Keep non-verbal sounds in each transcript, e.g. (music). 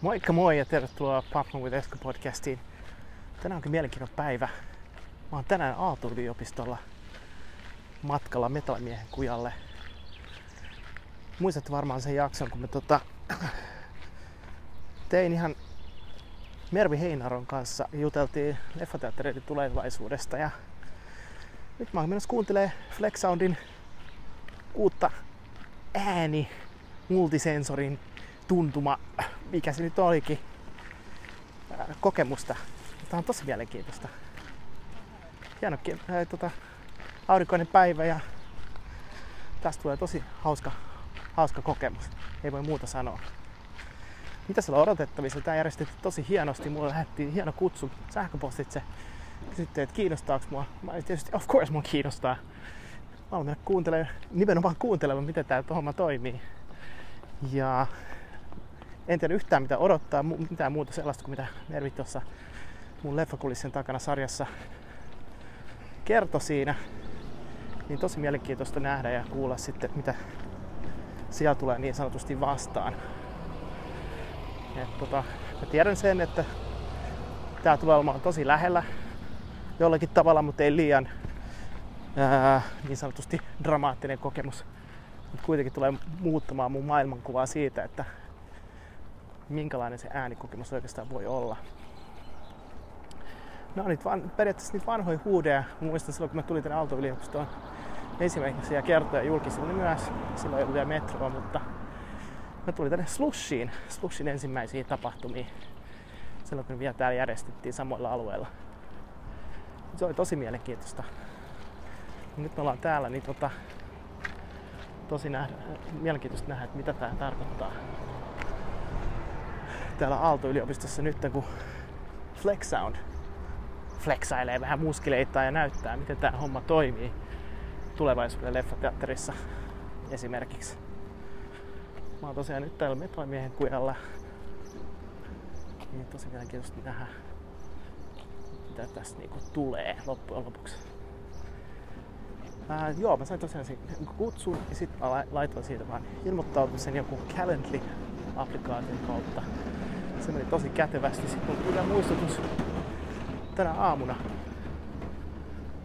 Moikka moi ja tervetuloa Pumpkin with Esko podcastiin. Tänään onkin mielenkiintoinen päivä. Mä oon tänään Aalto-yliopistolla matkalla metallimiehen kujalle. Muistatte varmaan sen jakson, kun me tota, (clears throat) tein ihan Mervi Heinaron kanssa juteltiin leffateattereiden tulevaisuudesta ja nyt mä oon menossa kuuntelemaan Flex Soundin uutta ääni multisensorin tuntuma, mikä se nyt olikin, kokemusta. Tämä on tosi mielenkiintoista. Hieno ää, tota, aurinkoinen päivä ja tästä tulee tosi hauska, hauska kokemus. Ei voi muuta sanoa. Mitä siellä on odotettavissa? Tämä järjestettiin tosi hienosti. Mulle lähetti hieno kutsu sähköpostitse. Kysyttiin, että kiinnostaako mua. Mä tietysti, of course mua kiinnostaa. Mä olen mennä kuuntelemaan, nimenomaan kuuntelemaan, miten tämä homma toimii. Ja en tiedä yhtään mitä odottaa, mitään muuta sellaista kuin mitä Mervi tuossa mun leffakulissin takana sarjassa kertoi siinä. Niin tosi mielenkiintoista nähdä ja kuulla sitten, mitä siellä tulee niin sanotusti vastaan. Et tota, mä tiedän sen, että tää tulee olemaan tosi lähellä jollakin tavalla, mutta ei liian ää, niin sanotusti dramaattinen kokemus. Mutta kuitenkin tulee muuttamaan mun maailmankuvaa siitä, että minkälainen se äänikokemus oikeastaan voi olla. No niitä van, periaatteessa niitä vanhoja huudeja. Muistan silloin, kun mä tulin tänne Aalto-yliopistoon ensimmäisiä kertoja julkisille myös. Silloin ei ollut vielä metroa, mutta mä tulin tänne Slushiin, Slushin ensimmäisiin tapahtumiin. Silloin, kun vielä täällä järjestettiin samoilla alueilla. Se oli tosi mielenkiintoista. Nyt me ollaan täällä, niin tota, tosi nähdä, mielenkiintoista nähdä, että mitä tämä tarkoittaa täällä Aalto-yliopistossa nyt, kun Flex Sound flexailee vähän muskileita ja näyttää, miten tämä homma toimii tulevaisuuden leffateatterissa esimerkiksi. Mä oon tosiaan nyt täällä Metalimiehen kujalla. Niin tosi mielenkiintoista nähdä, mitä tästä niinku tulee loppujen lopuksi. Ää, joo, mä sain tosiaan sen kutsun ja sitten mä laitoin siitä vaan ilmoittautumisen joku Calendly-applikaation kautta se meni tosi kätevästi. Sitten tuli muistutus tänä aamuna,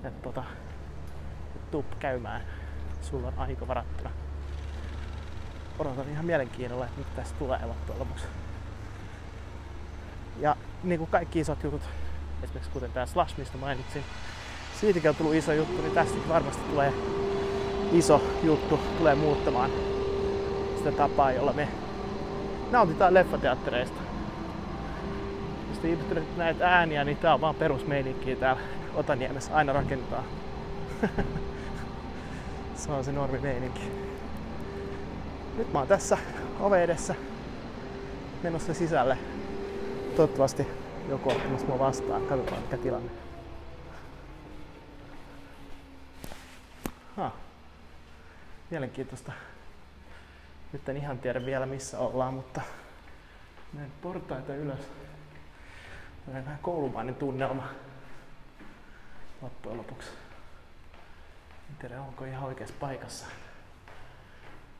että tota, tuu käymään. Sulla on aika varattuna. Odotan ihan mielenkiinnolla, että mitä tästä tulee loppujen. Ja niin kuin kaikki isot jutut, esimerkiksi kuten tämä Slash, mistä mainitsin, siitäkin on tullut iso juttu, niin tästä varmasti tulee iso juttu, tulee muuttamaan sitä tapaa, jolla me nautitaan leffateattereista monesti ihmettelen näitä ääniä, niin tää on vaan perusmeininkiä täällä Otaniemessä. Aina rakentaa. (laughs) se on se normi meininki. Nyt mä oon tässä ove edessä menossa sisälle. Toivottavasti joku ottamassa mua vastaan. Katsotaan mikä tilanne. Ha. Mielenkiintoista. Nyt en ihan tiedä vielä missä ollaan, mutta menen portaita ylös. Vähän, koulumainen tunnelma loppujen lopuksi. En tiedä, onko ihan oikeassa paikassa.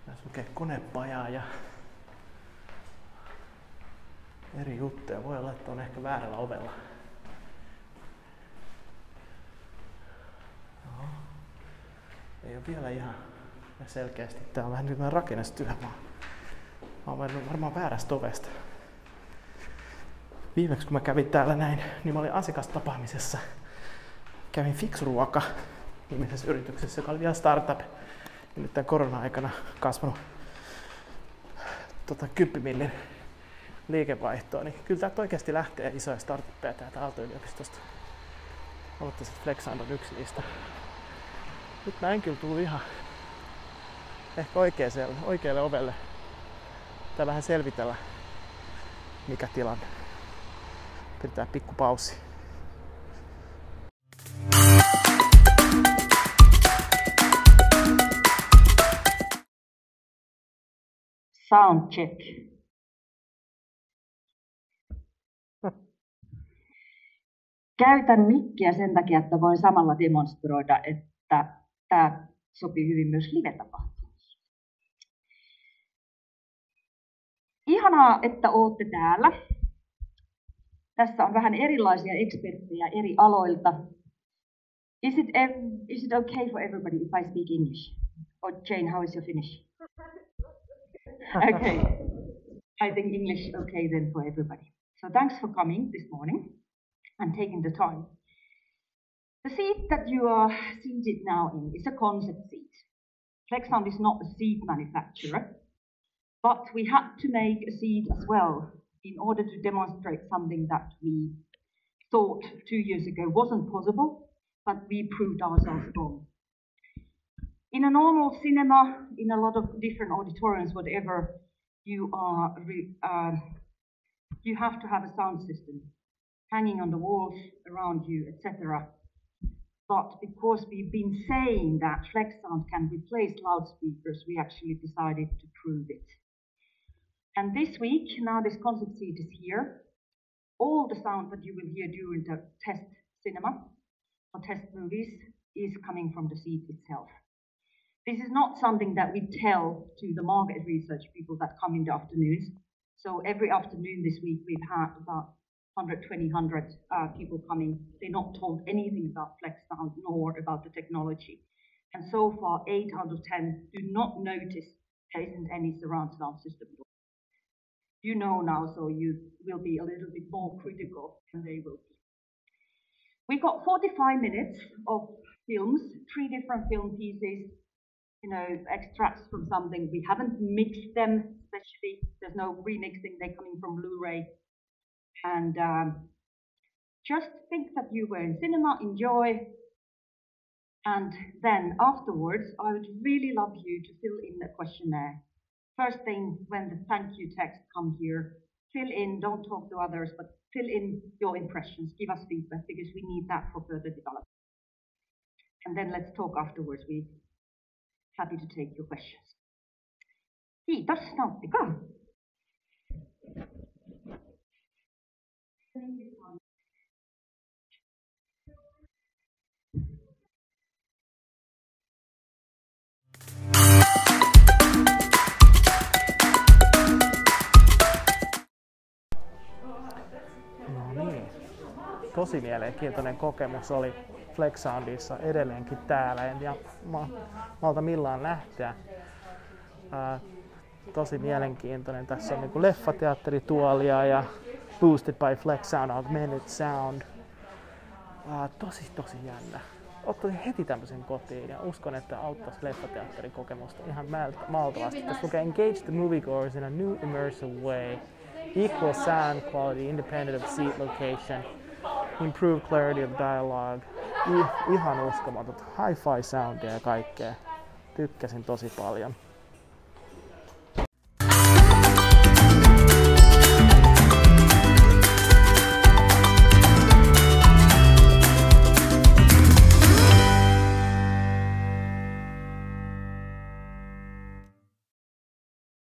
Tässä lukee konepajaa ja eri juttuja. Voi olla, että on ehkä väärällä ovella. No. Ei ole vielä ihan selkeästi. Tää on vähän nyt rakennestyhä. Mä oon varmaan väärästä ovesta viimeksi kun mä kävin täällä näin, niin mä olin asiakastapaamisessa. Kävin Fixruoka nimisessä yrityksessä, joka oli vielä startup. Ja nyt tämän korona-aikana kasvanut tota, 10 millin liikevaihtoa, niin kyllä täältä oikeasti lähtee isoja startuppeja täältä Aalto-yliopistosta. Aloittaisin, Flexand on yksi niistä. Nyt mä en kyllä tullut ihan ehkä oikealle, oikealle ovelle. Tai vähän selvitellä, mikä tilanne. Pidetään pikku paussi. Sound check. Käytän mikkiä sen takia, että voin samalla demonstroida, että tämä sopii hyvin myös live-tapahtumassa. Ihanaa, että olette täällä. Tässä on vähän erilaisia eksperttejä eri aloilta. Is it, is it okay for everybody if I speak English? Or Jane, how is your Finnish? Okay. I think English is okay then for everybody. So thanks for coming this morning and taking the time. The seat that you are seated now in is a concept seat. Flexsound is not a seat manufacturer, but we had to make a seat as well in order to demonstrate something that we thought two years ago wasn't possible, but we proved ourselves wrong. In a normal cinema, in a lot of different auditoriums, whatever, you are uh, you have to have a sound system hanging on the walls around you, etc. But because we've been saying that flex sound can replace loudspeakers, we actually decided to prove it. And this week, now this concept seat is here. All the sound that you will hear during the test cinema or test movies is coming from the seat itself. This is not something that we tell to the market research people that come in the afternoons. So every afternoon this week, we've had about 120, 100 uh, people coming. They're not told anything about flex sound nor about the technology. And so far, 8 out of 10 do not notice there isn't any surround sound system. You know now, so you will be a little bit more critical than they will be. We got 45 minutes of films, three different film pieces, you know, extracts from something. We haven't mixed them, especially. There's no remixing. They're coming from Blu-ray. And um, just think that you were in cinema, enjoy. And then afterwards, I would really love you to fill in the questionnaire. First thing, when the thank you text come here, fill in, don't talk to others, but fill in your impressions, give us feedback because we need that for further development. And then let's talk afterwards. We're happy to take your questions. Kiitos, nauttikaa. No Tosi mielenkiintoinen kokemus oli Flex Soundissa edelleenkin täällä. En tiedä ma- malta millään lähteä. Ää, tosi mielenkiintoinen. Tässä on niinku leffateatterituolia ja Boosted by Flex Sound, Augmented Sound. Ää, tosi tosi jännä. Ottaisin heti tämmöisen kotiin ja uskon, että auttaisi leffateatterikokemusta ihan maltavasti. Tässä lukee Engage the moviegoers in a new immersive way. Equal sound quality independent of seat location. Improved clarity of dialogue. I, ihan uskomaton. Hi-fi soundia ja kaikkea. Tykkäsin tosi paljon.